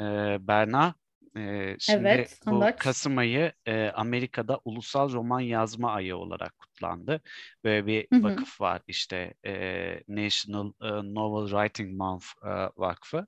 e, Berna. E, şimdi Evet, bu. Kasım ayı e, Amerika'da Ulusal Roman Yazma Ayı olarak kutlandı. Böyle bir Hı hı. vakıf var işte e, National Novel Writing Month e, Vakfı.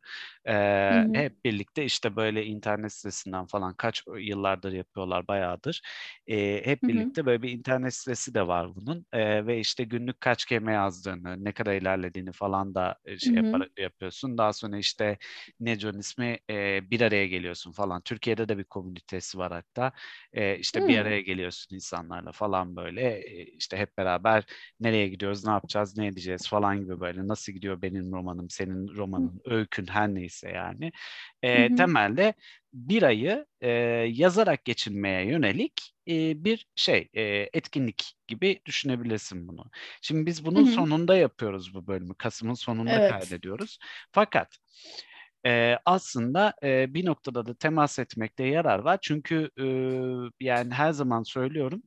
E, Hı hı. hep birlikte işte böyle internet sitesinden falan kaç yıllardır yapıyorlar bayağıdır. E, hep Hı hı. birlikte böyle bir internet sitesi de var bunun E, ve işte günlük kaç kelime yazdığını, ne kadar ilerlediğini falan da şey Hı hı. yapar, yapıyorsun. Daha sonra işte Neco'nun ismi e, bir araya geliyorsun falan. Türkiye'de de bir komünitesi var hatta. E, işte bir Hmm. araya geliyorsun insanlarla falan böyle. E, işte hep beraber nereye gidiyoruz, ne yapacağız, ne edeceğiz falan gibi böyle. Nasıl gidiyor benim romanım, senin romanın, öykün her neyse yani. E, Hı hı. temelde bir ayı e, yazarak geçirmeye yönelik e, bir şey, e, etkinlik gibi düşünebilirsin bunu. Şimdi biz bunun Hı hı. sonunda yapıyoruz bu bölümü. Kasım'ın sonunda Evet. kaydediyoruz. Fakat e, aslında e, bir noktada da temas etmekte yarar var. Çünkü e, yani her zaman söylüyorum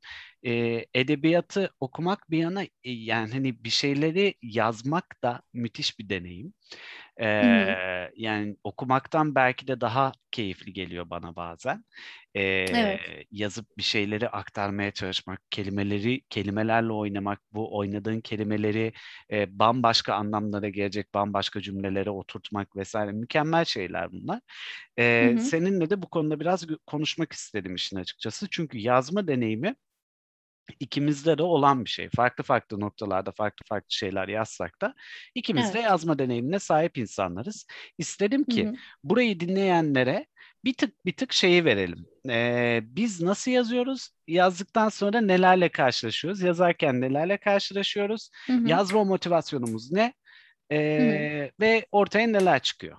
e, edebiyatı okumak bir yana e, yani hani bir şeyleri yazmak da müthiş bir deneyim. E, yani okumaktan belki de daha keyifli geliyor bana bazen. E, Evet. yazıp bir şeyleri aktarmaya çalışmak, kelimeleri kelimelerle oynamak, bu oynadığın kelimeleri e, bambaşka anlamlara gelecek bambaşka cümlelere oturtmak vesaire mükemmel şeyler bunlar. E, seninle de bu konuda biraz konuşmak istedim işin açıkçası. Çünkü yazma deneyimi ikimizde de olan bir şey. Farklı farklı noktalarda farklı farklı şeyler yazsak da ikimiz de Evet. yazma deneyimine sahip insanlarız. İstedim Hı ki hı. burayı dinleyenlere bir tık bir tık şeyi verelim. Ee, biz nasıl yazıyoruz? Yazdıktan sonra nelerle karşılaşıyoruz? Yazarken nelerle karşılaşıyoruz? Hı hı. Yazma motivasyonumuz ne? Hı hı. Ee, ve ortaya neler çıkıyor?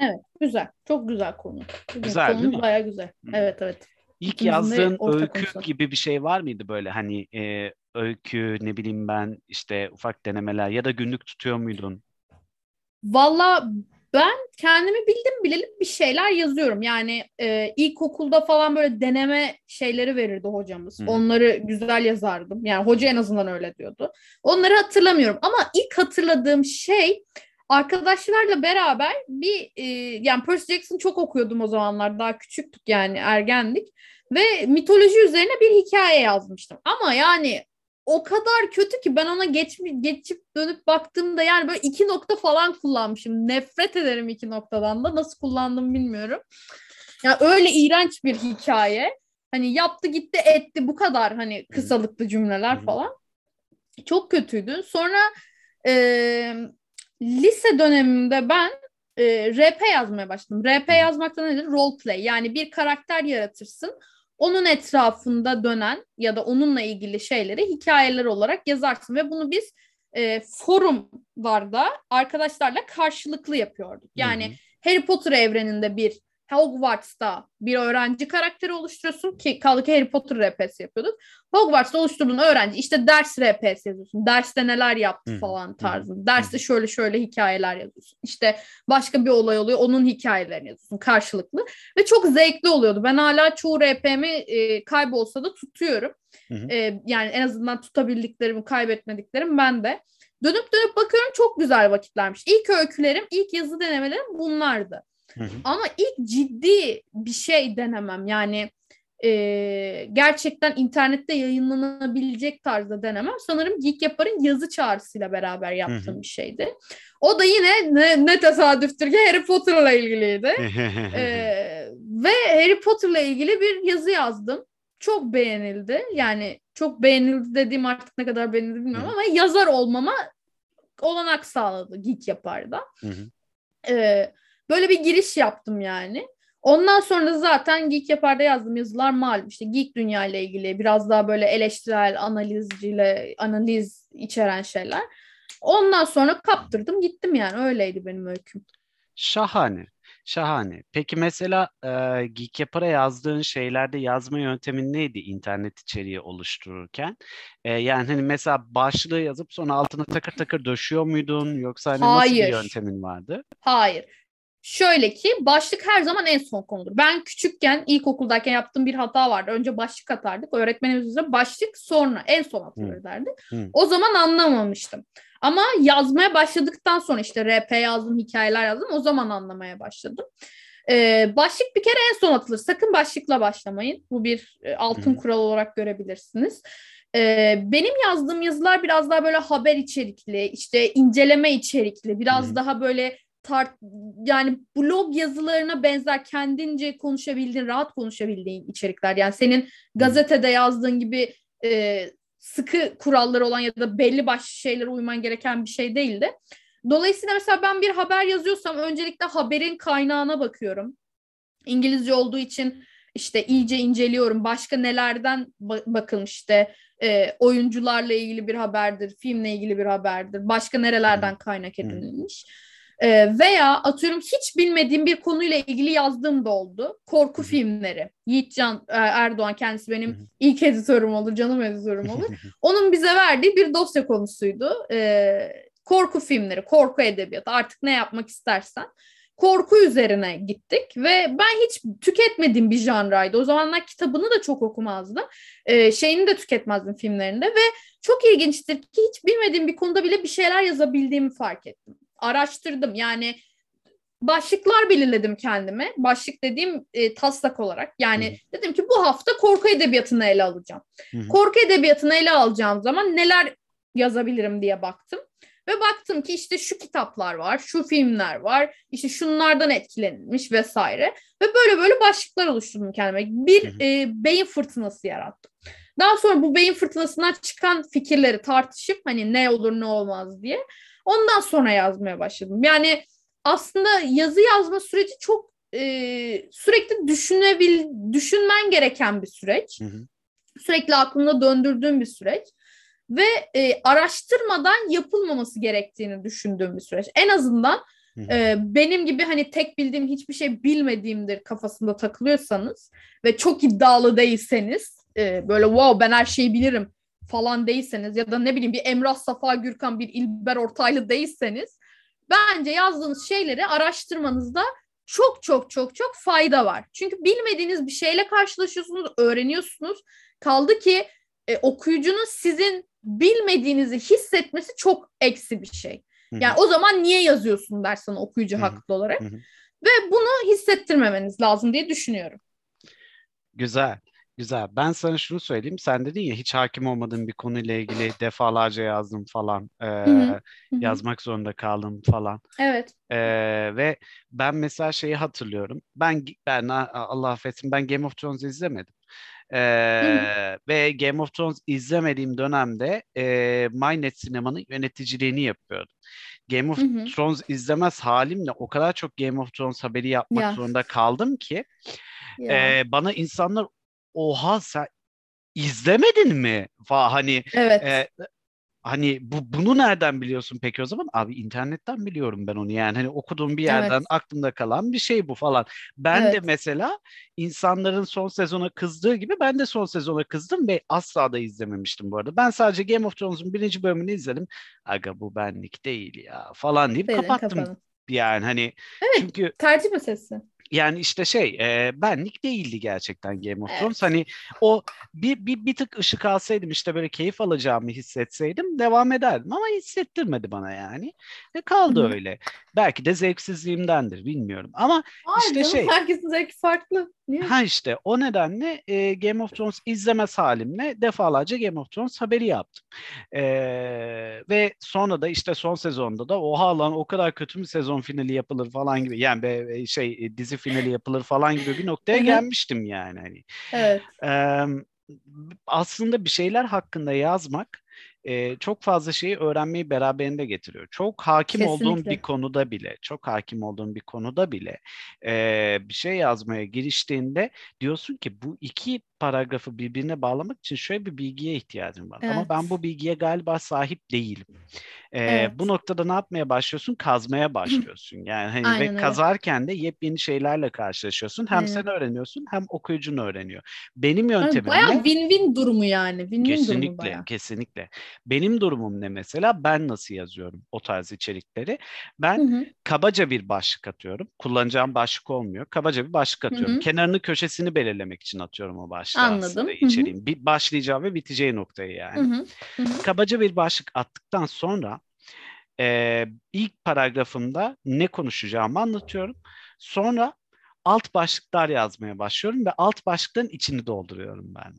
Evet. Güzel. Çok güzel konu. Bugün Güzel değil mi? bayağı güzel. Hmm. Evet evet. İlk yazdığın öykü konusu. gibi bir şey var mıydı böyle hani e, öykü ne bileyim ben işte ufak denemeler ya da günlük tutuyor muydun? Valla ben kendimi bildim bileli bir şeyler yazıyorum. Yani e, ilkokulda falan böyle deneme şeyleri verirdi hocamız. Hı. Onları güzel yazardım. Yani hoca en azından öyle diyordu. Onları hatırlamıyorum ama ilk hatırladığım şey arkadaşlarla beraber bir e, yani Percy Jackson çok okuyordum o zamanlar. Daha küçüktük yani ergendik. Ve mitoloji üzerine bir hikaye yazmıştım. Ama yani o kadar kötü ki ben ona geç, geçip dönüp baktığımda yani böyle iki nokta falan kullanmışım. Nefret ederim iki noktadan da. Nasıl kullandım bilmiyorum. Ya öyle iğrenç bir hikaye. Hani yaptı gitti etti bu kadar hani kısalıklı cümleler falan. Çok kötüydü. Sonra e, lise dönemimde ben e, RP yazmaya başladım. RP Hı hı. yazmak da nedir? Role play. Yani bir karakter yaratırsın. Onun etrafında dönen ya da onunla ilgili şeyleri hikayeler olarak yazarsın ve bunu biz e, forumlarda arkadaşlarla karşılıklı yapıyorduk. Yani Hı hı. Harry Potter evreninde bir Hogwarts'ta bir öğrenci karakteri oluşturuyorsun ki kaldı ki Harry Potter RP'si yapıyorduk. Hogwarts'ta oluşturduğun öğrenci işte ders RP'si yazıyorsun. Derste neler yaptı hı. falan tarzında. Derste şöyle şöyle hikayeler yazıyorsun. İşte başka bir olay oluyor onun hikayelerini yazıyorsun karşılıklı. Ve çok zevkli oluyordu. Ben hala çoğu RP'mi e, kaybolsa da tutuyorum. Hı. E, yani en azından tutabildiklerimi kaybetmediklerim ben de. Dönüp dönüp bakıyorum çok güzel vakitlermiş. İlk öykülerim, ilk yazı denemelerim bunlardı. Hı hı. Ama ilk ciddi bir şey denemem yani e, gerçekten internette yayınlanabilecek tarzda denemem. Sanırım Geek Yapar'ın yazı çağrısıyla beraber yaptığım Hı hı. bir şeydi. O da yine ne, ne tesadüftür ki Harry Potter'la ilgiliydi. Ee, ve Harry Potter'la ilgili bir yazı yazdım. Çok beğenildi. Yani çok beğenildi dediğim artık ne kadar beğenildi bilmiyorum Hı. ama yazar olmama olanak sağladı Geek Yapar'da. Hı hı. Ee, böyle bir giriş yaptım yani. Ondan sonra da zaten Geek Yapar'da yazdığım yazılar malum. İşte geek dünya ile ilgili biraz daha böyle eleştirel, analizciyle analiz içeren şeyler. Ondan sonra kaptırdım gittim yani. Öyleydi benim öyküm. Şahane. Şahane. Peki mesela e, Geek Yapar'a yazdığın şeylerde yazma yöntemin neydi internet içeriği oluştururken? E, yani hani mesela başlığı yazıp sonra altına takır takır döşüyor muydun? Yoksa hani nasıl bir Hayır. yöntemin vardı? Hayır. Şöyle ki başlık her zaman en son konudur. Ben küçükken ilkokuldayken yaptığım bir hata vardı. Önce başlık atardık. Öğretmenimiz bize başlık sonra en son atılır derdi. O zaman anlamamıştım. Ama yazmaya başladıktan sonra işte RP yazdım, hikayeler yazdım. O zaman anlamaya başladım. Ee, başlık bir kere en son atılır. Sakın başlıkla başlamayın. Bu bir e, altın Hı. kural olarak görebilirsiniz. Ee, benim yazdığım yazılar biraz daha böyle haber içerikli, işte inceleme içerikli, biraz Hı. daha böyle tart yani blog yazılarına benzer kendince konuşabildiğin, rahat konuşabildiğin içerikler. Yani senin gazetede yazdığın gibi e, sıkı kuralları olan ya da belli başlı şeylere uyman gereken bir şey değildi. Dolayısıyla mesela ben bir haber yazıyorsam öncelikle haberin kaynağına bakıyorum. İngilizce olduğu için işte iyice inceliyorum. Başka nelerden ba- bakılmış işte e, oyuncularla ilgili bir haberdir, filmle ilgili bir haberdir. Başka nerelerden kaynak edinilmiş. E, veya atıyorum hiç bilmediğim bir konuyla ilgili yazdığım da oldu. Korku filmleri. Yiğitcan e, Erdoğan kendisi benim ilk editörüm olur, canım editörüm olur. Onun bize verdiği bir dosya konusuydu. Ee, korku filmleri, korku edebiyatı artık ne yapmak istersen. Korku üzerine gittik ve ben hiç tüketmediğim bir janraydı. O zamanlar kitabını da çok okumazdım. Ee, şeyini de tüketmezdim filmlerinde ve çok ilginçtir ki hiç bilmediğim bir konuda bile bir şeyler yazabildiğimi fark ettim. Araştırdım yani başlıklar belirledim kendime. Başlık dediğim e, taslak olarak. Yani dedim ki bu hafta korku edebiyatını ele alacağım. Hı hı. Korku edebiyatını ele alacağım zaman neler yazabilirim diye baktım. Ve baktım ki işte şu kitaplar var, şu filmler var, işte şunlardan etkilenilmiş vesaire. Ve böyle böyle başlıklar oluşturdum kendime. Bir Hı hı. e, beyin fırtınası yarattım. Daha sonra bu beyin fırtınasından çıkan fikirleri tartışıp hani ne olur ne olmaz diye ondan sonra yazmaya başladım. Yani aslında yazı yazma süreci çok e, sürekli düşünebil düşünmen gereken bir süreç. Hı hı. Sürekli aklında döndürdüğün bir süreç ve e, araştırmadan yapılmaması gerektiğini düşündüğüm bir süreç. En azından e, benim gibi hani tek bildiğim hiçbir şey bilmediğimdir kafasında takılıyorsanız ve çok iddialı değilseniz e, böyle wow ben her şeyi bilirim falan değilseniz ya da ne bileyim bir Emrah Safa Gürkan bir İlber Ortaylı değilseniz bence yazdığınız şeyleri araştırmanızda çok çok çok çok fayda var. Çünkü bilmediğiniz bir şeyle karşılaşıyorsunuz, öğreniyorsunuz. Kaldı ki e, okuyucunun sizin bilmediğinizi hissetmesi çok eksi bir şey. Hı hı. Yani o zaman niye yazıyorsun dersen okuyucu Hı hı. haklı olarak. Hı hı. Ve bunu hissettirmemeniz lazım diye düşünüyorum. Güzel. Güzel. Ben sana şunu söyleyeyim. Sen dedin ya hiç hakim olmadığın bir konuyla ilgili defalarca yazdım falan. Hı. Hı hı. yazmak zorunda kaldım falan. Evet. Ee, ve ben mesela şeyi hatırlıyorum. Ben ben Allah affetsin ben Game of Thrones izlemedim. Ee, ve Game of Thrones izlemediğim dönemde e, MyNet Sinema'nın yöneticiliğini yapıyordum. Game of. Thrones izlemez halimle o kadar çok Game of Thrones haberi yapmak Ya. zorunda kaldım ki Ya. e, bana insanlar oha sen izlemedin mi? Fa hani evet. e, hani bu bunu nereden biliyorsun peki o zaman? Abi internetten biliyorum ben onu yani. Hani okuduğum bir yerden Evet. aklımda kalan bir şey bu falan. Ben de Evet. mesela insanların son sezona kızdığı gibi ben de son sezona kızdım ve asla da izlememiştim bu arada. Ben sadece Game of Thrones'un birinci bölümünü izledim. Aga bu benlik değil ya falan deyip Dedin, kapattım. kapanın. Yani hani Evet. çünkü Tercih meselesi. Yani işte şey e, benlik değildi gerçekten Game of Evet. Thrones. Hani o bir, bir, bir tık ışık alsaydım işte böyle keyif alacağımı hissetseydim devam ederdim ama hissettirmedi bana yani. Ve kaldı hı. öyle. Belki de zevksizliğimdendir bilmiyorum. Ama Hayır İşte canım, şey- herkesin zevki farklı. Ha işte o nedenle e, Game of Thrones izlemez halimle defalarca Game of Thrones haberi yaptım. E, ve sonra da işte son sezonda da oha lan o kadar kötü mü sezon finali yapılır falan gibi yani be, şey e, dizi finali yapılır falan gibi bir noktaya gelmiştim yani hani. Evet. Eee, aslında bir şeyler hakkında yazmak e, çok fazla şeyi öğrenmeyi beraberinde getiriyor. Çok hakim Kesinlikle. bir konuda bile, çok hakim olduğun bir konuda bile e, bir şey yazmaya giriştiğinde diyorsun ki bu iki paragrafı birbirine bağlamak için şöyle bir bilgiye ihtiyacım var. Ama Evet. ben bu bilgiye galiba sahip değilim. E, Evet. Bu noktada ne yapmaya başlıyorsun? Kazmaya başlıyorsun. Yani hani Aynen ve öyle. kazarken de yepyeni şeylerle karşılaşıyorsun. Hem Aynen. sen öğreniyorsun hem okuyucun öğreniyor. Benim Yani yöntemim bayağı ne? win-win durumu yani. Win-win durumu Kesinlikle, bayağı. kesinlikle. Benim durumum ne mesela? Ben nasıl yazıyorum o tarz içerikleri? Ben Hı hı. kabaca bir başlık atıyorum. Kullanacağım başlık olmuyor. Kabaca bir başlık atıyorum. hı. Kenarını köşesini belirlemek için atıyorum o başlığı Anladım. aslında Hı hı. içeriğin. Bir başlayacağı ve biteceği noktayı yani. Hı hı. Hı hı. Kabaca bir başlık attıktan sonra e, ilk paragrafımda ne konuşacağımı anlatıyorum. Sonra alt başlıklar yazmaya başlıyorum ve alt başlıkların içini dolduruyorum ben.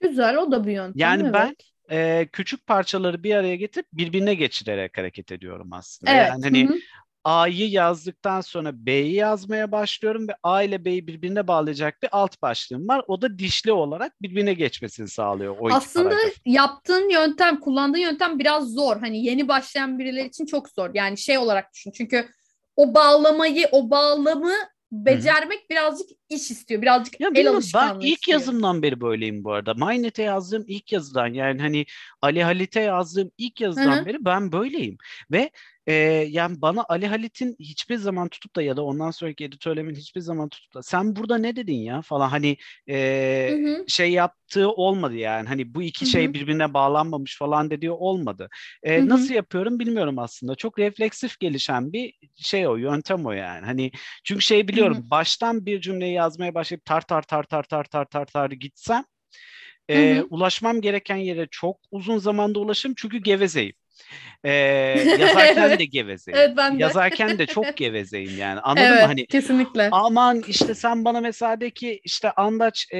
Güzel o da bir yöntem. Yani evet. ben e, küçük parçaları bir araya getirip birbirine geçirerek hareket ediyorum aslında. Evet. Yani hani hı hı. A'yı yazdıktan sonra B'yi yazmaya başlıyorum ve A ile B'yi birbirine bağlayacak bir alt başlığım var. O da dişli olarak birbirine geçmesini sağlıyor o Aslında yaptığın yöntem, kullandığın yöntem biraz zor. Hani yeni başlayan birileri için çok zor. Yani şey olarak düşün. Çünkü o bağlamayı, o bağlamı becermek birazcık iş istiyor. Birazcık Ya el bilmiyorum, ben alışkanlığı ilk istiyor. yazımdan beri böyleyim bu arada. Mindnet'e yazdığım ilk yazıdan yani hani Ali Halit'e yazdığım ilk yazıdan Hı hı. beri ben böyleyim. Ve e, yani bana Ali Halit'in hiçbir zaman tutup da ya da ondan sonraki editörlemin hiçbir zaman tutup da sen burada ne dedin ya falan hani e, Hı hı. şey yaptığı olmadı yani. Hani bu iki Hı şey hı. birbirine bağlanmamış falan dediği olmadı. E, Hı hı. nasıl yapıyorum bilmiyorum aslında. Çok refleksif gelişen bir şey o, yöntem o yani. Hani çünkü şey biliyorum baştan bir cümleyi yazmaya başlayıp tar tar tar tar tar tar tar tar gitsem e, Hı hı. ulaşmam gereken yere çok uzun zamanda ulaşırım çünkü gevezeyim. E, yazarken de gevezeyim. Evet ben de. Yazarken de çok gevezeyim yani. Anladın evet, mı? Hani kesinlikle. aman işte sen bana mesela de ki işte Andaç e,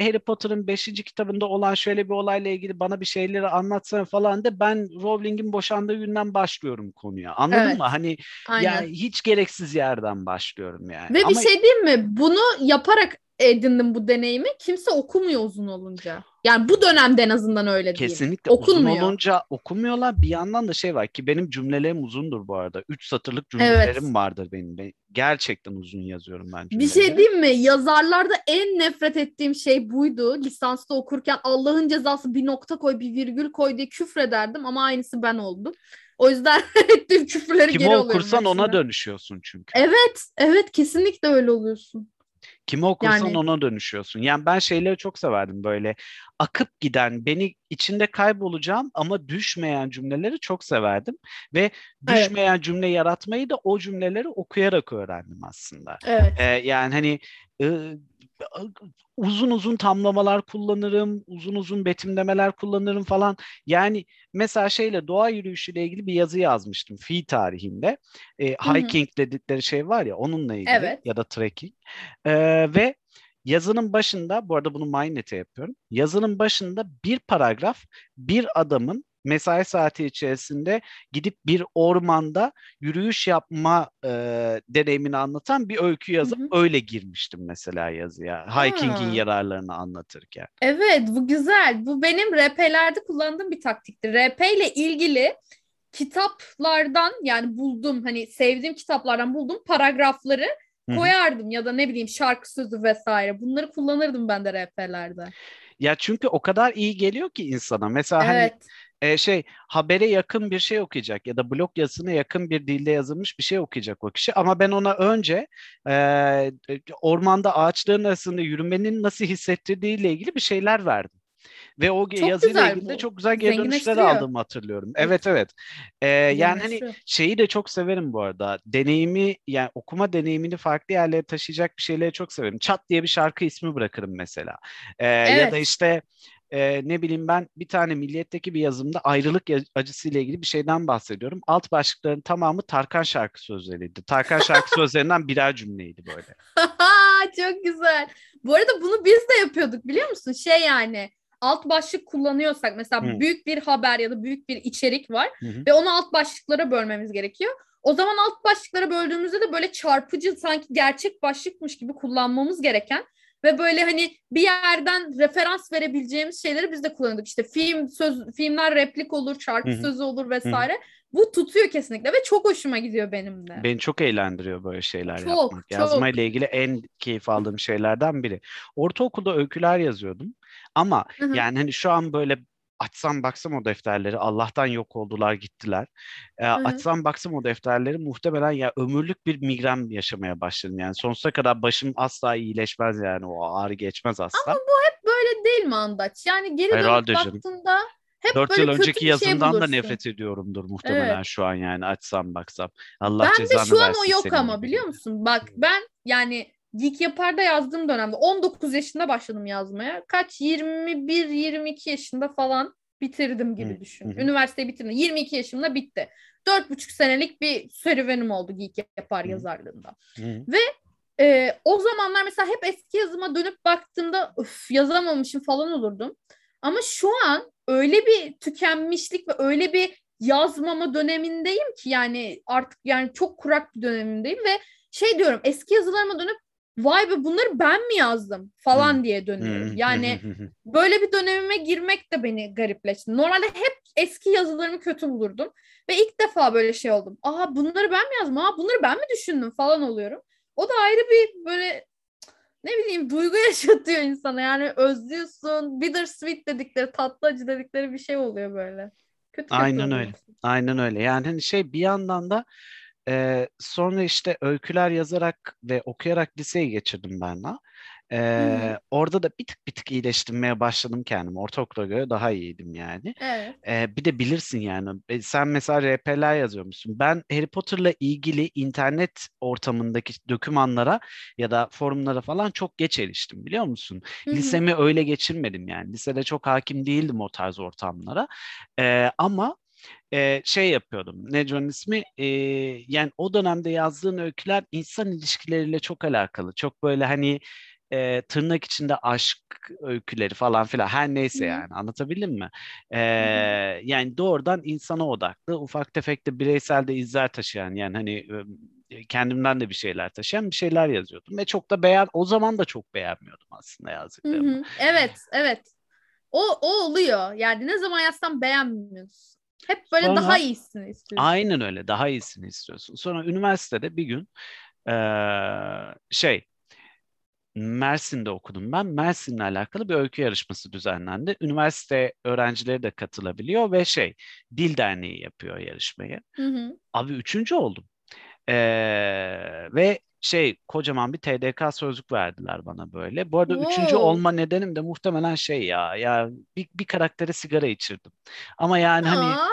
Harry Potter'ın 5. kitabında olan şöyle bir olayla ilgili bana bir şeyleri anlatsana falan de ben Rowling'in boşandığı günden başlıyorum konuya. Anladın Evet. mı? Hani Aynen. yani hiç gereksiz yerden başlıyorum yani. Ve Ama bir şey diyeyim mi? Bunu yaparak edindim bu deneyimi. Kimse okumuyor uzun olunca. Yani bu dönemde en azından öyle değil. kesinlikle uzun Okunmuyor. olunca okumuyorlar. Bir yandan da şey var ki benim cümlelerim uzundur bu arada. 3 satırlık cümlelerim Evet. vardır benim. Ben gerçekten uzun yazıyorum ben Bir cümleleri. şey diyeyim mi? Yazarlarda en nefret ettiğim şey buydu. Lisansta okurken Allah'ın cezası bir nokta koy, bir virgül koy diye küfrederdim ama aynısı ben oldum. O yüzden ettiğim küfürleri Kimi geri alıyorum okursan ona dönüşüyorsun çünkü. Evet, evet kesinlikle öyle oluyorsun. Kimi okursan Yani- ona dönüşüyorsun. Yani ben şeyleri çok severdim böyle akıp giden, beni içinde kaybolacağım ama düşmeyen cümleleri çok severdim. Ve Evet. düşmeyen cümle yaratmayı da o cümleleri okuyarak öğrendim aslında. Evet. Ee, yani hani e, uzun uzun tamlamalar kullanırım, uzun uzun betimlemeler kullanırım falan. Yani mesela şeyle doğa yürüyüşüyle ilgili bir yazı yazmıştım fi tarihinde. E, hiking dedikleri şey var ya onunla ilgili Evet. ya da trekking. Ee, ve yazının başında, bu arada bunu MindNet'e yapıyorum. Yazının başında bir paragraf bir adamın mesai saati içerisinde gidip bir ormanda yürüyüş yapma e, deneyimini anlatan bir öykü yazıp Hı öyle girmiştim mesela yazıya. Hiking'in yararlarını anlatırken. Evet, bu güzel. Bu benim RP'lerde kullandığım bir taktikti. RP ile ilgili kitaplardan yani buldum hani sevdiğim kitaplardan buldum paragrafları Hı hı. koyardım ya da ne bileyim şarkı sözü vesaire. Bunları kullanırdım ben de RP'lerde. Ya çünkü o kadar iyi geliyor ki insana. Mesela hani Evet. E, şey habere yakın bir şey okuyacak ya da blog yazısına yakın bir dilde yazılmış bir şey okuyacak o kişi. Ama ben ona önce e, ormanda ağaçların arasında yürümenin nasıl hissettirdiğiyle ilgili bir şeyler verdim. Ve o Çok yazıyla ilgili de çok güzel geri dönüşler aldığımı hatırlıyorum. Evet evet. E, yani hani şeyi de çok severim bu arada. Deneyimi yani okuma deneyimini farklı yerlere taşıyacak bir şeyleri çok severim. Çat diye bir şarkı ismi bırakırım mesela. E, Ya da Evet. işte e, ne bileyim ben bir tane Milliyet'teki bir yazımda ayrılık acısıyla ilgili bir şeyden bahsediyorum. Alt başlıkların tamamı Tarkan şarkı sözleriydi. Tarkan şarkı sözlerinden birer cümleydi böyle. Çok güzel. Bu arada bunu biz de yapıyorduk biliyor musun? Şey yani alt başlık kullanıyorsak mesela Hı. büyük bir haber ya da büyük bir içerik var hı. ve onu alt başlıklara bölmemiz gerekiyor. O zaman alt başlıklara böldüğümüzde de böyle çarpıcı sanki gerçek başlıkmış gibi kullanmamız gereken ve böyle hani bir yerden referans verebileceğimiz şeyleri biz de kullanıyorduk. İşte film söz filmler replik olur, şarkı Hı hı. sözü olur vesaire. Bu tutuyor kesinlikle ve çok hoşuma gidiyor benim de. Beni çok eğlendiriyor böyle şeyler Çok, yapmak. çok. Yazmayla ilgili en keyif aldığım şeylerden biri. Ortaokulda öyküler yazıyordum. Ama Hı hı. yani hani şu an böyle açsam baksam o defterleri Allah'tan yok oldular gittiler. Hı. açsam baksam o defterleri muhtemelen ya ömürlük bir migren yaşamaya başladım. Yani sonsuza kadar başım asla iyileşmez yani o ağrı geçmez asla. Böyle değil mi Andaç? Yani geri dönüp Herhalde canım. baktığında hep Dört böyle yıl kötü önceki şey yazımdan da bulursun. nefret ediyorumdur muhtemelen Evet. şu an yani açsam baksam. Allah Ben de şu an o yok ama biliyor musun? Bak ben yani Geek Yapar'da yazdığım dönemde 19 yaşında başladım yazmaya. Kaç 21-22 yaşında falan bitirdim gibi Hı, düşün. Üniversiteyi bitirdim. 22 yaşımda bitti. 4,5 senelik bir serüvenim oldu Geek Yapar yazarlığında. Hı. Ee, o zamanlar mesela hep eski yazıma dönüp baktığımda öf yazamamışım falan olurdum. Ama şu an öyle bir tükenmişlik ve öyle bir yazmama dönemindeyim ki yani artık yani çok kurak bir dönemindeyim ve şey diyorum eski yazılarıma dönüp vay be bunları ben mi yazdım falan hmm. diye dönüyorum. Yani böyle bir dönemime girmek de beni garipleşti. Normalde hep eski yazılarımı kötü bulurdum ve ilk defa böyle şey oldum. Aa bunları ben mi yazdım? Aa bunları ben mi düşündüm falan oluyorum. O da ayrı bir böyle ne bileyim duygu yaşatıyor insana. Yani özlüyorsun. Bittersweet dedikleri, tatlı acı dedikleri bir şey oluyor böyle. Kötü Aynen öyle. Aynen öyle. Yani hani şey bir yandan da e, sonra işte öyküler yazarak ve okuyarak liseyi geçirdim ben de. Ee, orada da bir tık bir tık iyileştirmeye başladım kendim. Ortaokula göre daha iyiydim yani. Evet. Ee, bir de bilirsin yani. Sen mesela RP'ler yazıyormuşsun. Ben Harry Potter'la ilgili internet ortamındaki dokümanlara ya da forumlara falan çok geç eriştim biliyor musun? Hı-hı. Lisemi öyle geçirmedim yani. Lisede çok hakim değildim o tarz ortamlara. Ee, ama e, şey yapıyordum. Neco'nun ismi e, yani o dönemde yazdığın öyküler insan ilişkileriyle çok alakalı. Çok böyle hani e, tırnak içinde aşk öyküleri falan filan her neyse yani anlatabildim mi? E, yani doğrudan insana odaklı ufak tefek de bireysel de izler taşıyan yani hani kendimden de bir şeyler taşıyan bir şeyler yazıyordum ve çok da beğen o zaman da çok beğenmiyordum aslında yazdıklarımı. Evet evet o, o oluyor yani ne zaman yazsam beğenmiyorsun. Hep böyle Sonra, daha iyisini istiyorsun. Aynen öyle daha iyisini istiyorsun. Sonra üniversitede bir gün ee, şey Mersin'de okudum ben. Mersin'le alakalı bir öykü yarışması düzenlendi. Üniversite öğrencileri de katılabiliyor ve şey Dil Derneği yapıyor yarışmayı. Hı hı. Abi üçüncü oldum. Ee, ve şey kocaman bir TDK sözlük verdiler bana böyle. Bu arada wow. üçüncü olma nedenim de muhtemelen şey ya ya bir, bir karaktere sigara içirdim. Ama yani hani Aa. hani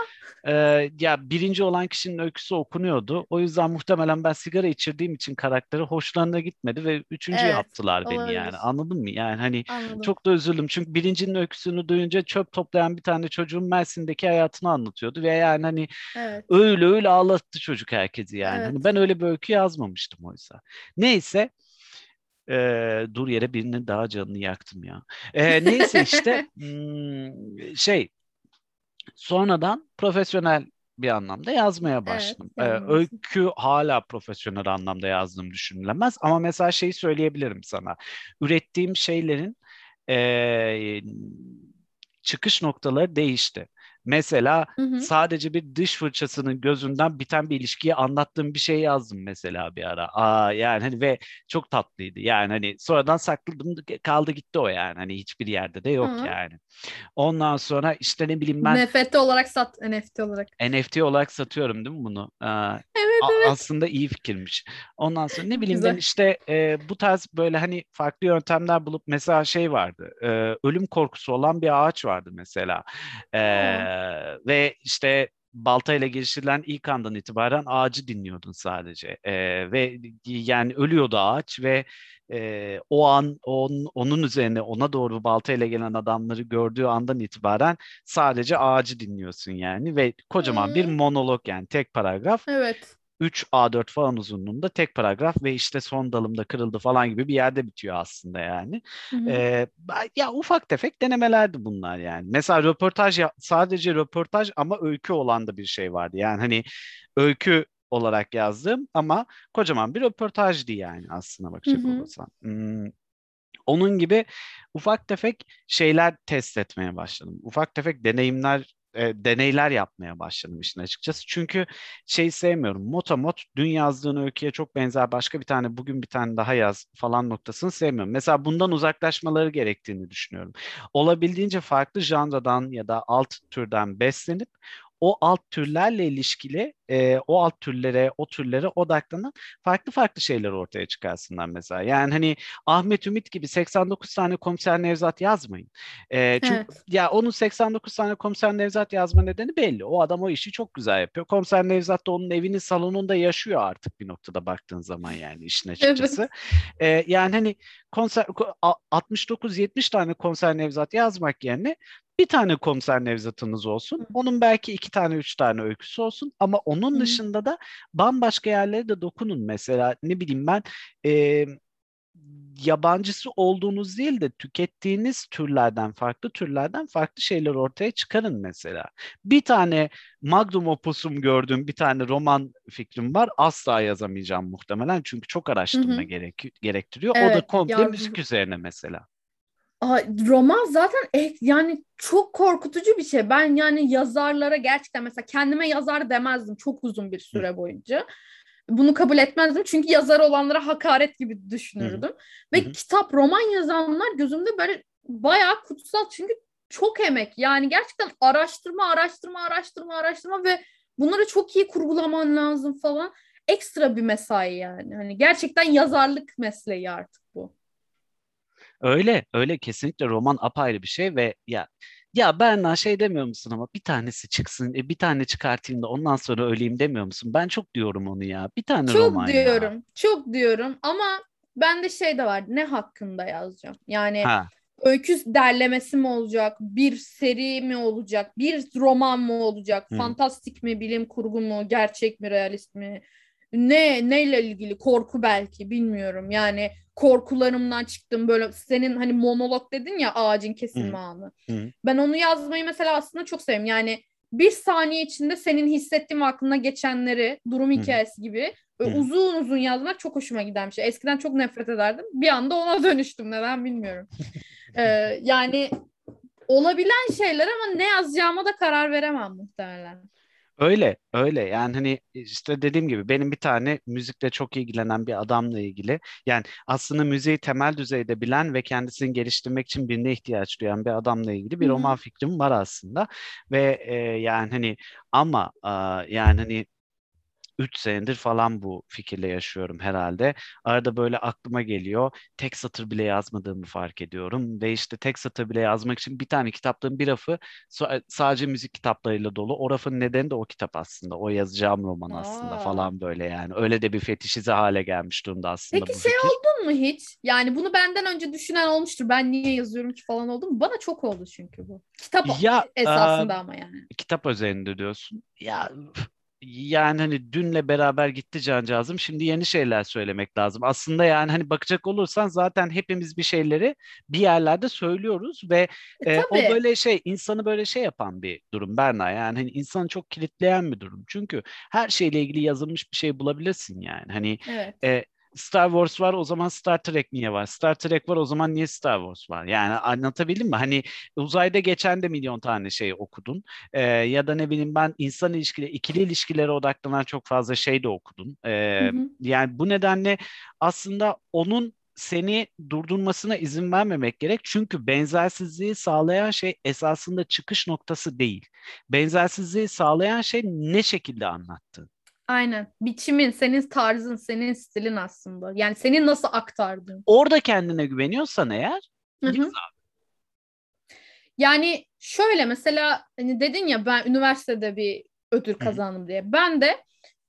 ee, ya birinci olan kişinin öyküsü okunuyordu. O yüzden muhtemelen ben sigara içirdiğim için karakteri hoşlarına gitmedi ve üçüncü evet, yaptılar beni olabilir. yani. Anladın mı? Yani hani Anladım. çok da üzüldüm. Çünkü birincinin öyküsünü duyunca çöp toplayan bir tane çocuğun Mersin'deki hayatını anlatıyordu ve yani hani evet. öyle öyle ağlattı çocuk herkesi yani. Hani evet. Hani ben öyle bir öykü yazmamıştım oysa. Neyse ee, dur yere birinin daha canını yaktım ya. Ee, neyse işte hmm, şey Sonradan profesyonel bir anlamda yazmaya başladım. Evet, ee, öykü hala profesyonel anlamda yazdığım düşünülemez ama mesela şeyi söyleyebilirim sana. Ürettiğim şeylerin e, çıkış noktaları değişti. Mesela hı hı. sadece bir dış fırçasının gözünden biten bir ilişkiyi anlattığım bir şey yazdım mesela bir ara. Aa yani hani ve çok tatlıydı. Yani hani sonradan sakladım kaldı gitti o yani. Hani hiçbir yerde de yok hı. yani. Ondan sonra işte ne bileyim ben NFT olarak sat NFT olarak. NFT olarak satıyorum değil mi bunu? Aa, evet. Aslında iyi fikirmiş. Ondan sonra ne bileyim ben işte e, bu tarz böyle hani farklı yöntemler bulup mesela şey vardı. E, ölüm korkusu olan bir ağaç vardı mesela. E, ve işte baltayla girişilen ilk andan itibaren ağacı dinliyordun sadece ee, ve yani ölüyordu ağaç ve e, o an on, onun üzerine ona doğru baltayla gelen adamları gördüğü andan itibaren sadece ağacı dinliyorsun yani ve kocaman hmm. bir monolog yani tek paragraf. Evet. 3 A4 falan uzunluğunda tek paragraf ve işte son dalımda kırıldı falan gibi bir yerde bitiyor aslında yani. Hı hı. Ee, ya ufak tefek denemelerdi bunlar yani. Mesela röportaj sadece röportaj ama öykü olan da bir şey vardı. Yani hani öykü olarak yazdım ama kocaman bir röportajdı yani aslında bakacak olursan. Hmm. Onun gibi ufak tefek şeyler test etmeye başladım. Ufak tefek deneyimler e, deneyler yapmaya başladım işin açıkçası. Çünkü şey sevmiyorum. Motomot dün yazdığın öyküye çok benzer başka bir tane bugün bir tane daha yaz falan noktasını sevmiyorum. Mesela bundan uzaklaşmaları gerektiğini düşünüyorum. Olabildiğince farklı janradan ya da alt türden beslenip o alt türlerle ilişkili e, o alt türlere, o türlere odaklanan farklı farklı şeyler ortaya çıkarsınlar mesela. Yani hani Ahmet Ümit gibi 89 tane komiser Nevzat yazmayın. E, çünkü evet. ya onun 89 tane komiser Nevzat yazma nedeni belli. O adam o işi çok güzel yapıyor. Komiser Nevzat da onun evinin salonunda yaşıyor artık bir noktada baktığın zaman yani işin açıkçası. Evet. E, yani hani konser 69-70 tane konser Nevzat yazmak yerine bir tane komiser Nevzat'ınız olsun. Onun belki iki tane, üç tane öyküsü olsun. Ama onun Hı. dışında da bambaşka yerlere de dokunun. Mesela ne bileyim ben e, yabancısı olduğunuz değil de tükettiğiniz türlerden, farklı türlerden farklı şeyler ortaya çıkarın mesela. Bir tane magnum opusum gördüğüm bir tane roman fikrim var. Asla yazamayacağım muhtemelen çünkü çok araştırma gerek, gerektiriyor. o da Evet, komple ya- müzik üzerine mesela. Roman zaten eh, yani çok korkutucu bir şey. Ben yani yazarlara gerçekten mesela kendime yazar demezdim çok uzun bir süre boyunca. Bunu kabul etmezdim çünkü yazar olanlara hakaret gibi düşünürdüm. Ve Hı hı. kitap, roman yazanlar gözümde böyle bayağı kutsal çünkü çok emek. Yani gerçekten araştırma, araştırma, araştırma, araştırma ve bunları çok iyi kurgulaman lazım falan. Ekstra bir mesai yani. Hani gerçekten yazarlık mesleği artık bu. Öyle, öyle kesinlikle roman apayrı bir şey ve ya ya Berna şey demiyor musun ama bir tanesi çıksın, e, bir tane çıkartayım da ondan sonra öleyim demiyor musun? Ben çok diyorum onu ya. Bir tane Çok roman ya. diyorum, çok diyorum ama bende şey de var. Ne hakkında yazacağım? Yani Ha, öykü derlemesi mi olacak? Bir seri mi olacak? Bir roman mı olacak? Hı. Fantastik mi, bilim kurgu mu, gerçek mi, realist mi? Ne neyle ilgili? Korku belki bilmiyorum. Yani korkularımdan çıktım böyle senin hani monolog dedin ya ağacın kesilme Hı. anı. Hı. Ben onu yazmayı mesela aslında çok seviyorum. Yani bir saniye içinde senin hissettiğin ve aklına geçenleri durum Hı. hikayesi gibi böyle Hı. uzun uzun yazmak çok hoşuma giden bir şey. Eskiden çok nefret ederdim. Bir anda ona dönüştüm. Neden bilmiyorum. Ee, yani olabilen şeyler ama ne yazacağıma da karar veremem muhtemelen. Öyle, öyle. Yani hani işte dediğim gibi benim bir tane müzikle çok ilgilenen bir adamla ilgili. Yani aslında müziği temel düzeyde bilen ve kendisini geliştirmek için birine ihtiyaç duyan bir adamla ilgili bir Hı hı. roman fikrim var aslında. Ve e, yani hani ama a, yani hani 3 senedir falan bu fikirle yaşıyorum herhalde. Arada böyle aklıma geliyor. Tek satır bile yazmadığımı fark ediyorum. Ve işte tek satır bile yazmak için bir tane kitaplığın bir rafı sa- sadece müzik kitaplarıyla dolu. O rafın nedeni de o kitap aslında. O yazacağım roman aslında Aa. falan böyle yani. Öyle de bir fetişize hale gelmiş durumda aslında Peki bu şey fikir. oldun mu hiç? Yani bunu benden önce düşünen olmuştur. Ben niye yazıyorum ki falan oldu mu? Bana çok oldu çünkü bu. Kitap Ya, esasında e, ama yani. kitap özelinde diyorsun. Ya yani hani dünle beraber gitti cancağızım. Şimdi yeni şeyler söylemek lazım. Aslında yani hani bakacak olursan zaten hepimiz bir şeyleri bir yerlerde söylüyoruz ve E, e, o böyle şey insanı böyle şey yapan bir durum Berna. Yani hani insanı çok kilitleyen bir durum. Çünkü her şeyle ilgili yazılmış bir şey bulabilirsin yani. Hani Evet. e, Star Wars var o zaman Star Trek niye var? Star Trek var o zaman niye Star Wars var? Yani anlatabildim mi? Hani uzayda geçen de milyon tane şey okudun. Ee, ya da ne bileyim ben insan ilişkileri, ikili ilişkilere odaklanan çok fazla şey de okudun. Ee, Hı hı. yani bu nedenle aslında onun seni durdurmasına izin vermemek gerek. Çünkü benzersizliği sağlayan şey esasında çıkış noktası değil. Benzersizliği sağlayan şey ne şekilde anlattığın. Aynen. Biçimin, senin tarzın, senin stilin aslında. Yani senin nasıl aktardığın. Orada kendine güveniyorsan eğer Yani şöyle mesela hani dedin ya ben üniversitede bir ödül kazandım diye. Ben de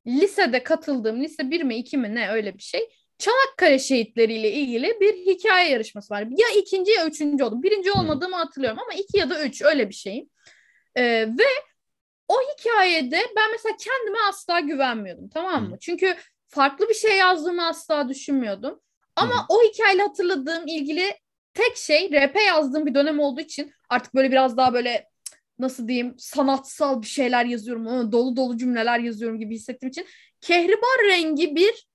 lisede katıldığım lise 1 mi 2 mi ne öyle bir şey. Çanakkale şehitleriyle ilgili bir hikaye yarışması var. Ya ikinci ya üçüncü oldum. Birinci olmadığımı hatırlıyorum ama iki ya da üç öyle bir şeyim. Ee, ve o hikayede ben mesela kendime asla güvenmiyordum tamam mı? Hı. Çünkü farklı bir şey yazdığımı asla düşünmüyordum. Ama Hı o hikayeyle hatırladığım ilgili tek şey rap'e yazdığım bir dönem olduğu için artık böyle biraz daha böyle nasıl diyeyim sanatsal bir şeyler yazıyorum. Dolu dolu cümleler yazıyorum gibi hissettiğim için kehribar rengi bir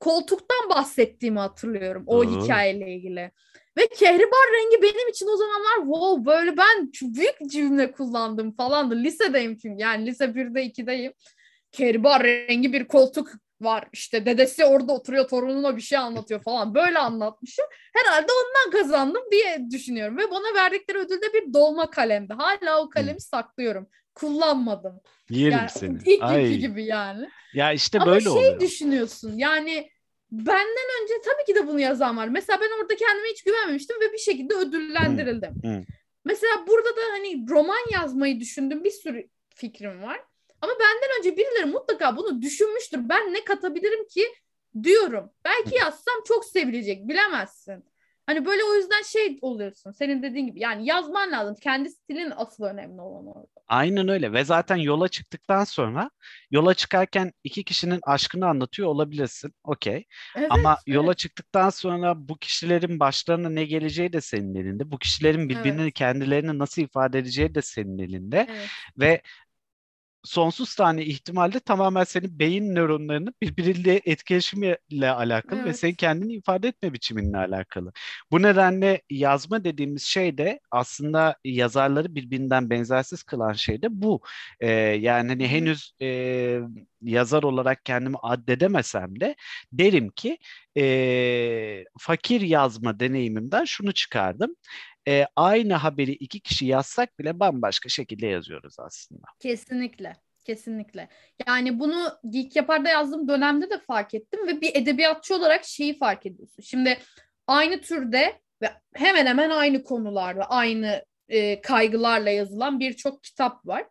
koltuktan bahsettiğimi hatırlıyorum o Oo. hikayeyle ilgili. Ve kehribar rengi benim için o zamanlar wow böyle ben büyük cümle kullandım falandı. Lisedeyim çünkü yani lise 1'de 2'deyim. Kehribar rengi bir koltuk var işte dedesi orada oturuyor torununa bir şey anlatıyor falan böyle anlatmışım. Herhalde ondan kazandım diye düşünüyorum ve bana verdikleri ödül de bir dolma kalemdi. Hala o kalemi saklıyorum. Kullanmadım. Yerim Yani seni. ilk Ay. gibi yani. Ya işte Ama böyle şey oluyor. düşünüyorsun yani benden önce tabii ki de bunu yazan var. Mesela ben orada kendime hiç güvenmemiştim ve bir şekilde ödüllendirildim. Hı. Mesela burada da hani roman yazmayı düşündüm bir sürü fikrim var. Ama benden önce birileri mutlaka bunu düşünmüştür. Ben ne katabilirim ki diyorum. Belki yazsam çok sevilecek bilemezsin. Hani böyle o yüzden şey oluyorsun. Senin dediğin gibi yani yazman lazım. Kendi stilin asıl önemli olan orada. Aynen öyle ve zaten yola çıktıktan sonra yola çıkarken iki kişinin aşkını anlatıyor olabilirsin. Okey. Evet, Ama yola evet. çıktıktan sonra bu kişilerin başlarına ne geleceği de senin elinde. Bu kişilerin birbirini Evet. kendilerini nasıl ifade edeceği de senin elinde. Evet. Ve sonsuz tane ihtimalle tamamen senin beyin nöronlarının birbiriyle etkileşimiyle alakalı ve Evet. senin kendini ifade etme biçiminle alakalı. Bu nedenle yazma dediğimiz şey de aslında yazarları birbirinden benzersiz kılan şey de bu. Ee, yani hani henüz e, yazar olarak kendimi addedemesem de derim ki e, fakir yazma deneyimimden şunu çıkardım. E, aynı haberi iki kişi yazsak bile bambaşka şekilde yazıyoruz aslında. Kesinlikle. Kesinlikle. Yani bunu Geek Yapar'da yazdığım dönemde de fark ettim ve bir edebiyatçı olarak şeyi fark ediyorsun. Şimdi aynı türde ve hemen hemen aynı konularda, aynı e, kaygılarla yazılan birçok kitap var.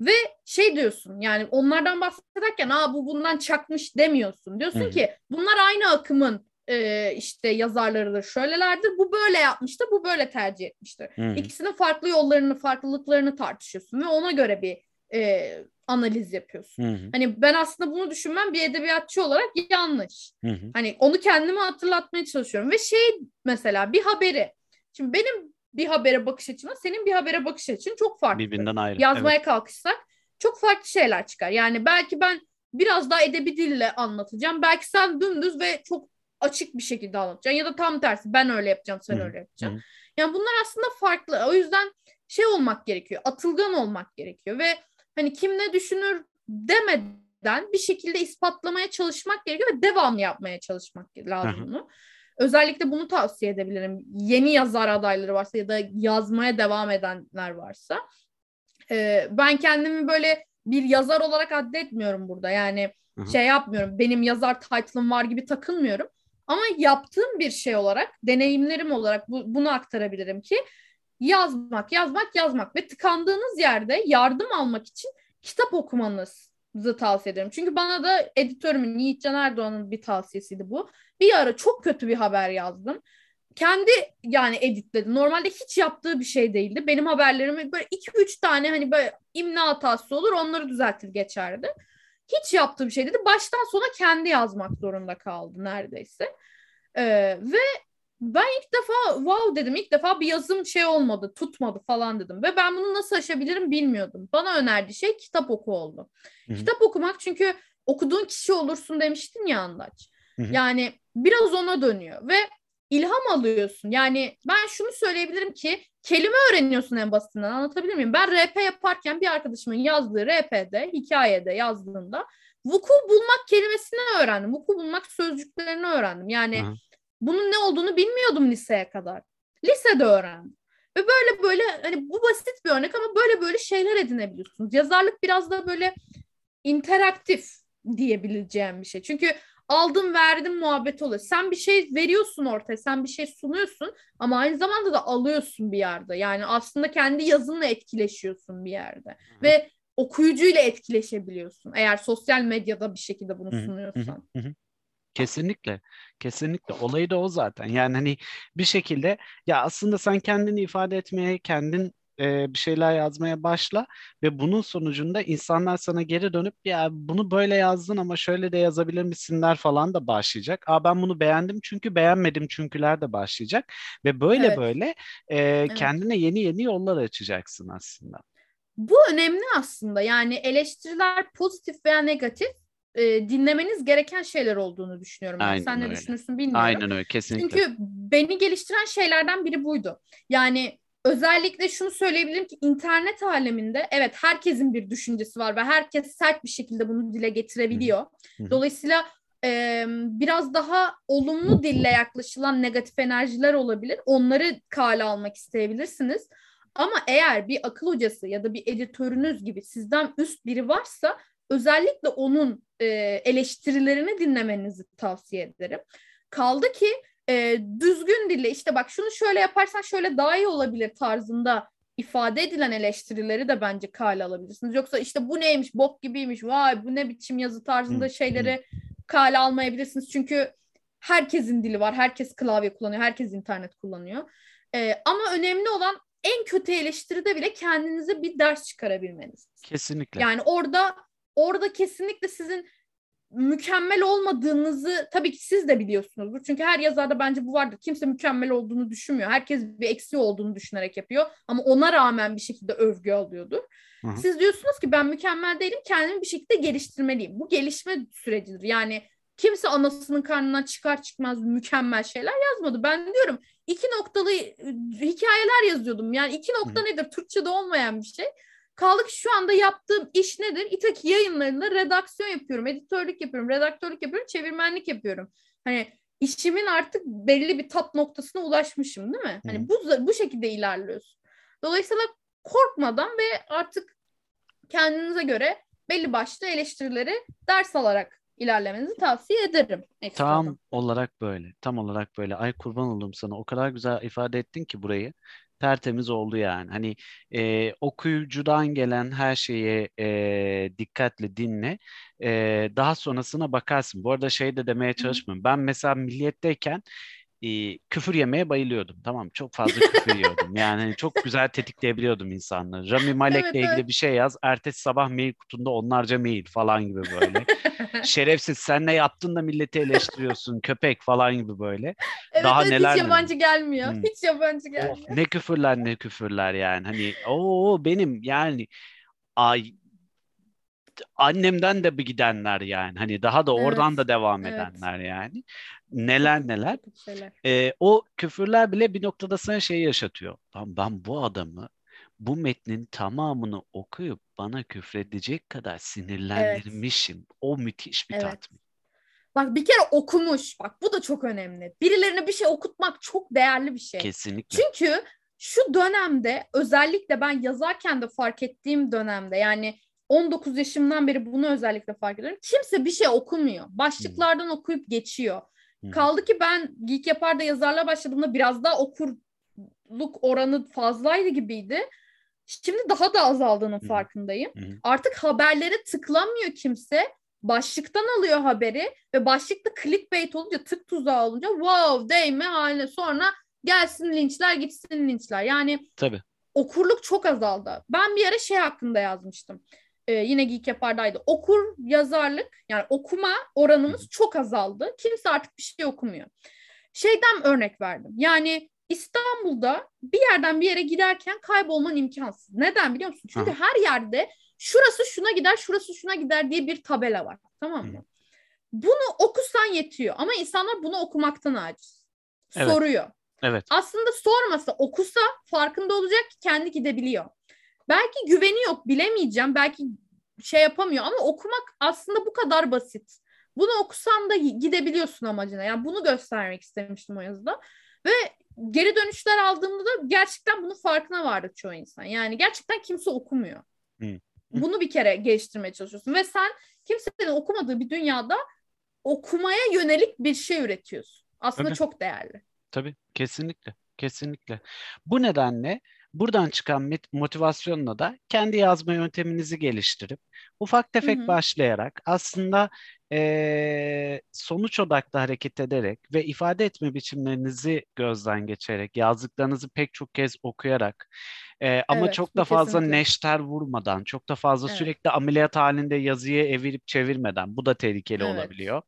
Ve şey diyorsun yani onlardan bahsederken Aa, bu bundan çakmış demiyorsun. Diyorsun hı. ki bunlar aynı akımın e, işte yazarlarıdır, şöylelerdir. Bu böyle yapmıştır, bu böyle tercih etmiştir. Hı. İkisinin farklı yollarını, farklılıklarını tartışıyorsun ve ona göre bir e, analiz yapıyorsun. Hı hı, Hani ben aslında bunu düşünmem bir edebiyatçı olarak yanlış. hı hı. Hani onu kendime hatırlatmaya çalışıyorum ve şey mesela bir haberi. Şimdi benim bir habere bakış açımla senin bir habere bakış açın çok farklı. Birbirinden ayrı. Yazmaya kalkışsak çok farklı şeyler çıkar. Yani belki ben biraz daha edebi dille anlatacağım. Belki sen dümdüz ve çok açık bir şekilde anlatacaksın. Ya da tam tersi ben öyle yapacağım, sen Hı öyle yapacaksın. hı. Yani bunlar aslında farklı. O yüzden şey olmak gerekiyor. Atılgan olmak gerekiyor ve hani kim ne düşünür demeden bir şekilde ispatlamaya çalışmak gerekiyor ve devamlı yapmaya çalışmak lazım hı. bunu. Özellikle bunu tavsiye edebilirim. Yeni yazar adayları varsa ya da yazmaya devam edenler varsa. Ee, ben kendimi böyle bir yazar olarak addetmiyorum burada. Yani Hı hı. şey yapmıyorum. Benim yazar title'ım var gibi takılmıyorum. Ama yaptığım bir şey olarak, deneyimlerim olarak bu, bunu aktarabilirim ki yazmak, yazmak, yazmak ve tıkandığınız yerde yardım almak için kitap okumanızı tavsiye ederim. Çünkü bana da editörümün Yiğitcan Erdoğan'ın bir tavsiyesiydi bu. Bir ara çok kötü bir haber yazdım. Kendi yani editledi. Normalde hiç yaptığı bir şey değildi. Benim haberlerimi böyle 2-3 tane hani böyle imla hatası olur onları düzeltir geçerdi. Hiç yaptığı bir şey dedi. Baştan sona kendi yazmak zorunda kaldı neredeyse. Ee, ve ben ilk defa wow dedim. İlk defa bir yazım şey olmadı, tutmadı falan dedim. Ve ben bunu nasıl aşabilirim bilmiyordum. Bana önerdiği şey kitap oku oldu. Hı hı. Kitap okumak çünkü okuduğun kişi olursun demiştin ya Andaç. Hı hı. Yani biraz ona dönüyor ve ilham alıyorsun. Yani ben şunu söyleyebilirim ki kelime öğreniyorsun en basitinden anlatabilir miyim? Ben RP yaparken bir arkadaşımın yazdığı RP'de, hikayede yazdığında vuku bulmak kelimesini öğrendim. Vuku bulmak sözcüklerini öğrendim. Yani Hı bunun ne olduğunu bilmiyordum liseye kadar. Lisede öğrendim. Ve böyle böyle hani bu basit bir örnek ama böyle böyle şeyler edinebiliyorsunuz. Yazarlık biraz da böyle interaktif diyebileceğim bir şey. Çünkü aldım verdim muhabbet oluyor. Sen bir şey veriyorsun ortaya, sen bir şey sunuyorsun ama aynı zamanda da alıyorsun bir yerde. Yani aslında kendi yazınla etkileşiyorsun bir yerde. Ve okuyucuyla etkileşebiliyorsun. Eğer sosyal medyada bir şekilde bunu sunuyorsan. Hı hı. Kesinlikle. Kesinlikle. Olayı da o zaten. Yani hani bir şekilde ya aslında sen kendini ifade etmeye, kendin e, bir şeyler yazmaya başla ve bunun sonucunda insanlar sana geri dönüp ya bunu böyle yazdın ama şöyle de yazabilir misinler falan da başlayacak. Aa ben bunu beğendim çünkü beğenmedim çünküler de başlayacak ve böyle Evet. böyle e, kendine yeni yeni yollar açacaksın aslında. Bu önemli aslında. Yani eleştiriler pozitif veya negatif e, dinlemeniz gereken şeyler olduğunu düşünüyorum. Aynen Sen ne öyle. düşünürsün bilmiyorum. Aynen öyle kesinlikle. Çünkü beni geliştiren şeylerden biri buydu. Yani özellikle şunu söyleyebilirim ki internet aleminde evet herkesin bir düşüncesi var ve herkes sert bir şekilde bunu dile getirebiliyor. Dolayısıyla e, biraz daha olumlu dille yaklaşılan negatif enerjiler olabilir. Onları kale almak isteyebilirsiniz. Ama eğer bir akıl hocası ya da bir editörünüz gibi sizden üst biri varsa özellikle onun e, eleştirilerini dinlemenizi tavsiye ederim. Kaldı ki e, düzgün dille işte bak şunu şöyle yaparsan şöyle daha iyi olabilir tarzında ifade edilen eleştirileri de bence kale alabilirsiniz. Yoksa işte bu neymiş bok gibiymiş vay bu ne biçim yazı tarzında şeyleri kale almayabilirsiniz. Çünkü herkesin dili var. Herkes klavye kullanıyor. Herkes internet kullanıyor. E, ama önemli olan en kötü eleştiride bile kendinize bir ders çıkarabilmeniz. Kesinlikle. Yani orada orada kesinlikle sizin mükemmel olmadığınızı tabii ki siz de biliyorsunuzdur. Çünkü her yazarda bence bu vardır. Kimse mükemmel olduğunu düşünmüyor. Herkes bir eksi olduğunu düşünerek yapıyor. Ama ona rağmen bir şekilde övgü alıyordur. Hı hı. Siz diyorsunuz ki ben mükemmel değilim. Kendimi bir şekilde geliştirmeliyim. Bu gelişme sürecidir. Yani kimse anasının karnından çıkar çıkmaz mükemmel şeyler yazmadı. Ben diyorum iki noktalı hikayeler yazıyordum. Yani iki nokta hı. nedir? Türkçe'de olmayan bir şey. Kaldı ki şu anda yaptığım iş nedir? İtaki yayınlarında redaksiyon yapıyorum, editörlük yapıyorum, redaktörlük yapıyorum, çevirmenlik yapıyorum. Hani işimin artık belli bir tat noktasına ulaşmışım değil mi? Hani bu bu şekilde ilerliyorsun. Dolayısıyla korkmadan ve artık kendinize göre belli başlı eleştirileri ders alarak ilerlemenizi tavsiye ederim. Ekstradan. Tam olarak böyle. Tam olarak böyle. Ay kurban oldum sana. O kadar güzel ifade ettin ki burayı tertemiz oldu yani. Hani e, okuyucudan gelen her şeyi e, dikkatle dinle. E, daha sonrasına bakarsın. Bu arada şey de demeye çalışmıyorum. Ben mesela milliyetteyken e, küfür yemeye bayılıyordum. Tamam Çok fazla küfür yiyordum. Yani hani çok güzel tetikleyebiliyordum insanları. Rami Malek'le evet, ilgili evet. bir şey yaz. Ertesi sabah mail kutunda onlarca mail falan gibi böyle. Şerefsiz sen ne yaptın da milleti eleştiriyorsun köpek falan gibi böyle. Evet, Daha evet, neler hiç yabancı mi? gelmiyor. Hmm. Hiç yabancı gelmiyor. Oh, ne küfürler ne küfürler yani. Hani o benim yani ay annemden de bir gidenler yani. Hani daha da oradan evet, da devam evet. edenler yani. Neler neler. Ee, o küfürler bile bir noktada sana şeyi yaşatıyor. Ben, ben bu adamı bu metnin tamamını okuyup bana küfredecek kadar sinirlendirmişim. Evet. O müthiş bir evet. tatmin. Bak bir kere okumuş. Bak bu da çok önemli. Birilerine bir şey okutmak çok değerli bir şey. Kesinlikle. Çünkü şu dönemde özellikle ben yazarken de fark ettiğim dönemde yani 19 yaşımdan beri bunu özellikle fark ediyorum. Kimse bir şey okumuyor. Başlıklardan okuyup geçiyor. Hmm. Kaldı ki ben Geek Yapar'da yazarlığa başladığımda biraz daha okurluk oranı fazlaydı gibiydi. Şimdi daha da azaldığının hmm. farkındayım. Hmm. Artık haberlere tıklamıyor kimse. Başlıktan alıyor haberi ve başlıkta clickbait olunca tık tuzağı olunca wow değme haline sonra gelsin linçler gitsin linçler. Yani Tabii. okurluk çok azaldı. Ben bir ara şey hakkında yazmıştım e, yine Geek Yapar'daydı. Okur yazarlık yani okuma oranımız çok azaldı. Kimse artık bir şey okumuyor. Şeyden örnek verdim. Yani İstanbul'da bir yerden bir yere giderken kaybolman imkansız. Neden biliyor musun? Çünkü Aha. her yerde şurası şuna gider, şurası şuna gider diye bir tabela var. Tamam mı? Hı. Bunu okusan yetiyor ama insanlar bunu okumaktan aciz. Evet. Soruyor. Evet. Aslında sormasa, okusa farkında olacak ki kendi gidebiliyor. Belki güveni yok bilemeyeceğim. Belki şey yapamıyor ama okumak aslında bu kadar basit. Bunu okusan da gidebiliyorsun amacına. Yani bunu göstermek istemiştim o yazıda. Ve geri dönüşler aldığımda da gerçekten bunun farkına vardı çoğu insan. Yani gerçekten kimse okumuyor. Bunu bir kere geliştirmeye çalışıyorsun. Ve sen kimsenin okumadığı bir dünyada okumaya yönelik bir şey üretiyorsun. Aslında Tabii. çok değerli. Tabii kesinlikle. Kesinlikle. Bu nedenle Buradan çıkan motivasyonla da kendi yazma yönteminizi geliştirip ufak tefek hı hı. başlayarak aslında e, sonuç odaklı hareket ederek ve ifade etme biçimlerinizi gözden geçerek yazdıklarınızı pek çok kez okuyarak e, ama evet, çok da fazla kesinlikle. neşter vurmadan, çok da fazla evet. sürekli ameliyat halinde yazıyı evirip çevirmeden bu da tehlikeli evet. olabiliyor.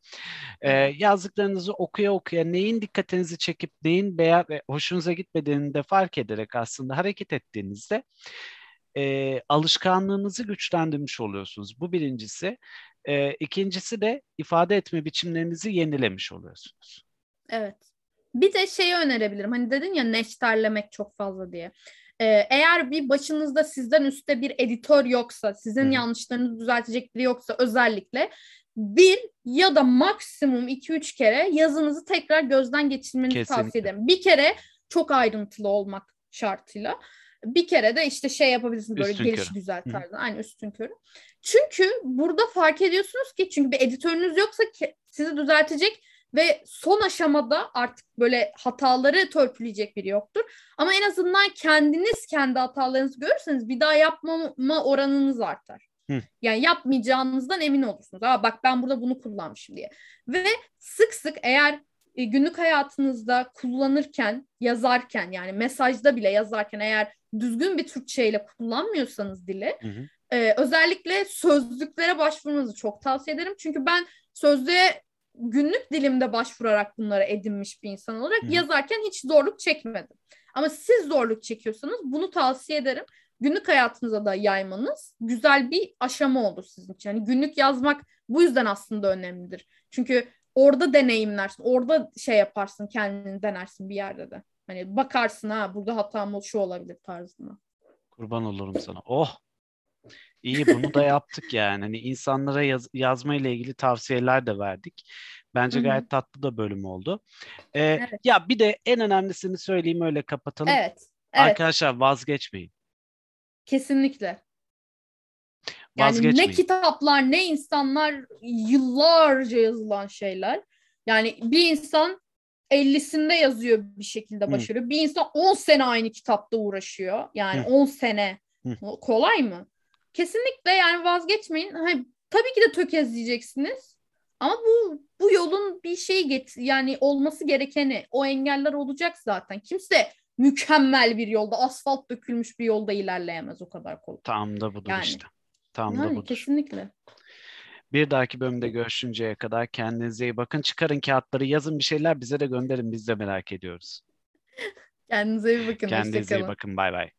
E, yazdıklarınızı okuya okuya neyin dikkatinizi çekip neyin beğen hoşunuza gitmediğini de fark ederek aslında hareket ettiğinizde e, alışkanlığınızı güçlendirmiş oluyorsunuz. Bu birincisi. E, ikincisi de ifade etme biçimlerinizi yenilemiş oluyorsunuz. Evet. Bir de şeyi önerebilirim. Hani dedin ya neşterlemek çok fazla diye. Ee, eğer bir başınızda sizden üstte bir editör yoksa, sizin Hı. yanlışlarınızı düzeltecek biri yoksa özellikle bir ya da maksimum iki üç kere yazınızı tekrar gözden geçirmenizi Kesinlikle. tavsiye ederim. Bir kere çok ayrıntılı olmak şartıyla. Bir kere de işte şey yapabilirsiniz böyle üstün geliş güzel tarzı. Aynı üstün körü. Çünkü burada fark ediyorsunuz ki çünkü bir editörünüz yoksa ki, sizi düzeltecek ve son aşamada artık böyle hataları törpüleyecek biri yoktur. Ama en azından kendiniz kendi hatalarınızı görürseniz bir daha yapmama oranınız artar. Hı. Yani yapmayacağınızdan emin olursunuz. Aa bak ben burada bunu kullanmışım diye. Ve sık sık eğer e, günlük hayatınızda kullanırken, yazarken yani mesajda bile yazarken eğer düzgün bir Türkçeyle kullanmıyorsanız dili Hı hı. e, özellikle sözlüklere başvurmanızı çok tavsiye ederim. Çünkü ben sözlüğe günlük dilimde başvurarak bunları edinmiş bir insan olarak Hı yazarken hiç zorluk çekmedim. Ama siz zorluk çekiyorsanız bunu tavsiye ederim. Günlük hayatınıza da yaymanız güzel bir aşama olur sizin için. Yani günlük yazmak bu yüzden aslında önemlidir. Çünkü orada deneyimlersin, orada şey yaparsın, kendini denersin bir yerde de. Hani bakarsın ha burada hatam şu olabilir tarzında. Kurban olurum sana. Oh. İyi bunu da yaptık yani. Hani insanlara yaz, yazma ile ilgili tavsiyeler de verdik. Bence Hı hı. gayet tatlı da bölüm oldu. Ee, Evet. Ya bir de en önemlisini söyleyeyim öyle kapatalım. Evet. Evet. Arkadaşlar vazgeçmeyin. Kesinlikle. Yani ne kitaplar ne insanlar yıllarca yazılan şeyler. Yani bir insan 50'sinde yazıyor bir şekilde Hı. başarıyor. Bir insan 10 sene aynı kitapta uğraşıyor. Yani Hı. 10 sene. Hı. Kolay mı? Kesinlikle yani vazgeçmeyin. Hani, tabii ki de tökezleyeceksiniz. Ama bu bu yolun bir şey get yani olması gerekeni o engeller olacak zaten. Kimse mükemmel bir yolda asfalt dökülmüş bir yolda ilerleyemez o kadar kolay. Tam da budur Yani. işte. Tam da Yani budur. kesinlikle. Bir dahaki bölümde görüşünceye kadar kendinize iyi bakın. Çıkarın kağıtları, yazın bir şeyler bize de gönderin. Biz de merak ediyoruz. Kendinize iyi bakın. Kendinize iyi bakın. Bay bay.